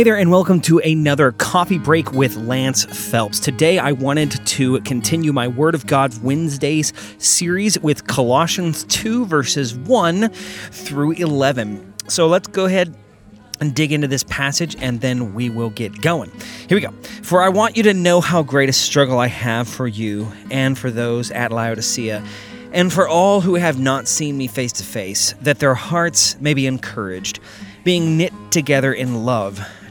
Hey there, and welcome to another coffee break with Lance Phelps. Today, I wanted to continue my Word of God Wednesdays series with Colossians 2, verses 1 through 11. So let's go ahead and dig into this passage and then we will get going. Here we go. For I want you to know how great a struggle I have for you and for those at Laodicea and for all who have not seen me face to face, that their hearts may be encouraged, being knit together in love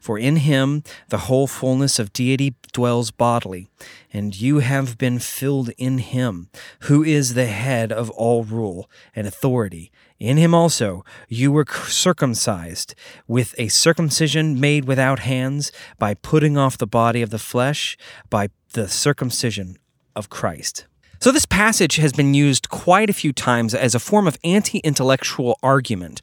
For in him the whole fullness of deity dwells bodily, and you have been filled in him, who is the head of all rule and authority. In him also you were circumcised, with a circumcision made without hands, by putting off the body of the flesh, by the circumcision of Christ. So, this passage has been used quite a few times as a form of anti intellectual argument.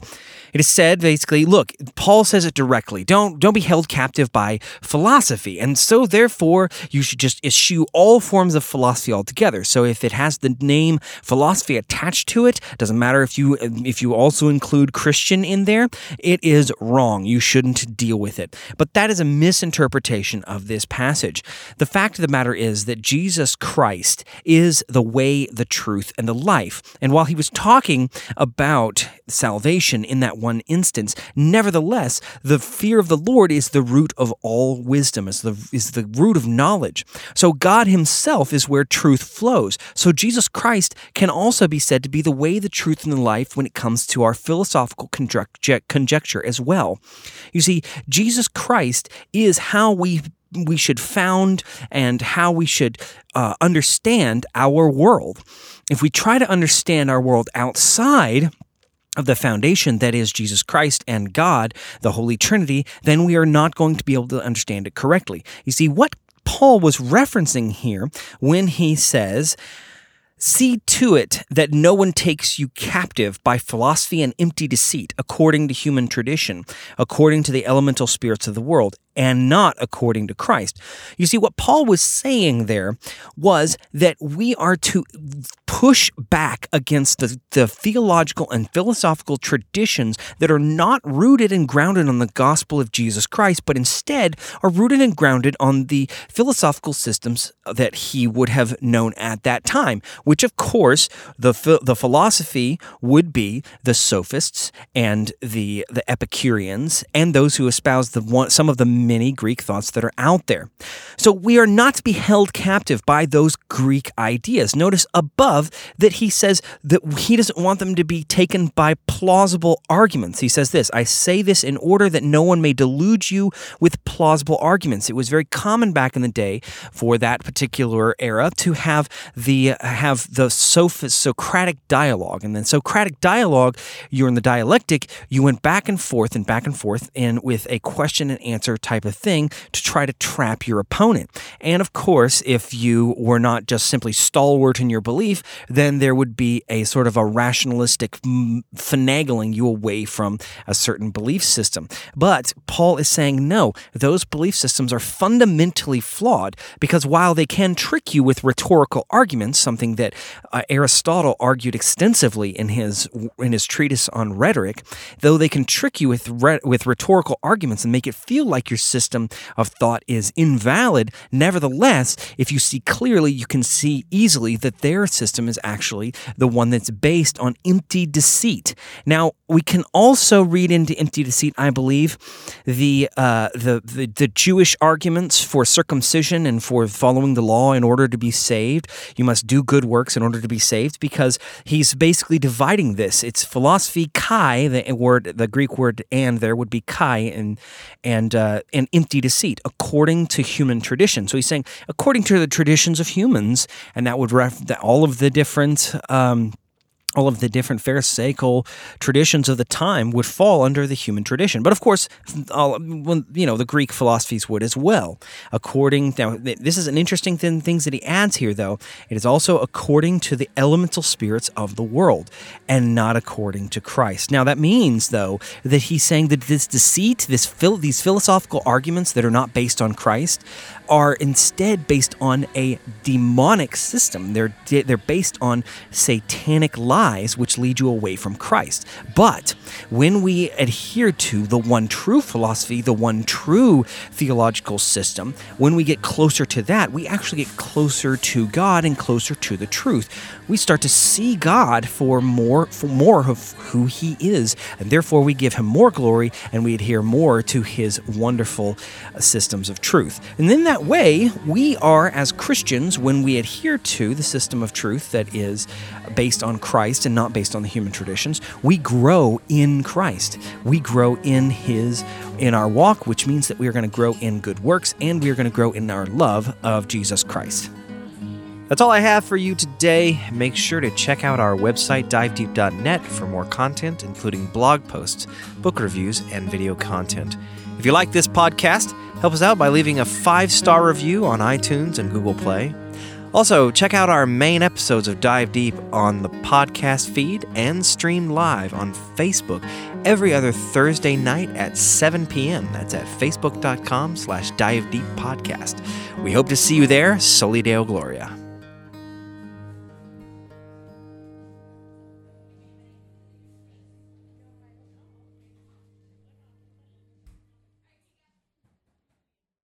It is said basically, look, Paul says it directly. Don't don't be held captive by philosophy. And so therefore you should just eschew all forms of philosophy altogether. So if it has the name philosophy attached to it, doesn't matter if you if you also include Christian in there, it is wrong. You shouldn't deal with it. But that is a misinterpretation of this passage. The fact of the matter is that Jesus Christ is the way, the truth, and the life. And while he was talking about salvation in that one instance. Nevertheless, the fear of the Lord is the root of all wisdom, is the, is the root of knowledge. So God Himself is where truth flows. So Jesus Christ can also be said to be the way, the truth, and the life when it comes to our philosophical conjecture as well. You see, Jesus Christ is how we we should found and how we should uh, understand our world. If we try to understand our world outside of the foundation that is Jesus Christ and God, the Holy Trinity, then we are not going to be able to understand it correctly. You see, what Paul was referencing here when he says, See to it that no one takes you captive by philosophy and empty deceit, according to human tradition, according to the elemental spirits of the world, and not according to Christ. You see, what Paul was saying there was that we are to push back against the, the theological and philosophical traditions that are not rooted and grounded on the gospel of Jesus Christ, but instead are rooted and grounded on the philosophical systems that he would have known at that time, which, of course, the, the philosophy would be the sophists and the, the Epicureans and those who espouse the some of the many Greek thoughts that are out there. So we are not to be held captive by those Greek ideas. Notice above that he says that he doesn't want them to be taken by plausible arguments. He says this I say this in order that no one may delude you with plausible arguments. It was very common back in the day for that particular era to have the have the Socratic dialogue. And then Socratic dialogue, you're in the dialectic, you went back and forth and back and forth and with a question and answer type type of thing to try to trap your opponent. And of course, if you were not just simply stalwart in your belief, then there would be a sort of a rationalistic finagling you away from a certain belief system. But Paul is saying no, those belief systems are fundamentally flawed because while they can trick you with rhetorical arguments, something that uh, Aristotle argued extensively in his in his treatise on rhetoric, though they can trick you with re- with rhetorical arguments and make it feel like you're your system of thought is invalid. Nevertheless, if you see clearly, you can see easily that their system is actually the one that's based on empty deceit. Now, we can also read into empty deceit, I believe, the, uh, the, the, the Jewish arguments for circumcision and for following the law in order to be saved. You must do good works in order to be saved because he's basically dividing this. It's philosophy kai, the word, the Greek word and there would be kai and, and, uh, and empty deceit according to human tradition. So he's saying according to the traditions of humans, and that would ref that all of the different, um, all of the different Pharisaical traditions of the time would fall under the human tradition. But of course, all, you know, the Greek philosophies would as well. According, now, this is an interesting thing, things that he adds here, though. It is also according to the elemental spirits of the world and not according to Christ. Now, that means, though, that he's saying that this deceit, this these philosophical arguments that are not based on Christ, are instead based on a demonic system. They're, they're based on satanic lies which lead you away from Christ. But when we adhere to the one true philosophy, the one true theological system, when we get closer to that, we actually get closer to God and closer to the truth. We start to see God for more for more of who he is, and therefore we give him more glory and we adhere more to his wonderful systems of truth. And that that way, we are, as Christians, when we adhere to the system of truth that is based on Christ and not based on the human traditions, we grow in Christ. We grow in His, in our walk, which means that we are going to grow in good works and we are going to grow in our love of Jesus Christ. That's all I have for you today. Make sure to check out our website, divedeep.net, for more content, including blog posts, book reviews, and video content. If you like this podcast, help us out by leaving a five star review on iTunes and Google Play. Also, check out our main episodes of Dive Deep on the podcast feed and stream live on Facebook every other Thursday night at 7 p.m. That's at facebook.com slash dive deep podcast. We hope to see you there. Soli Deo Gloria.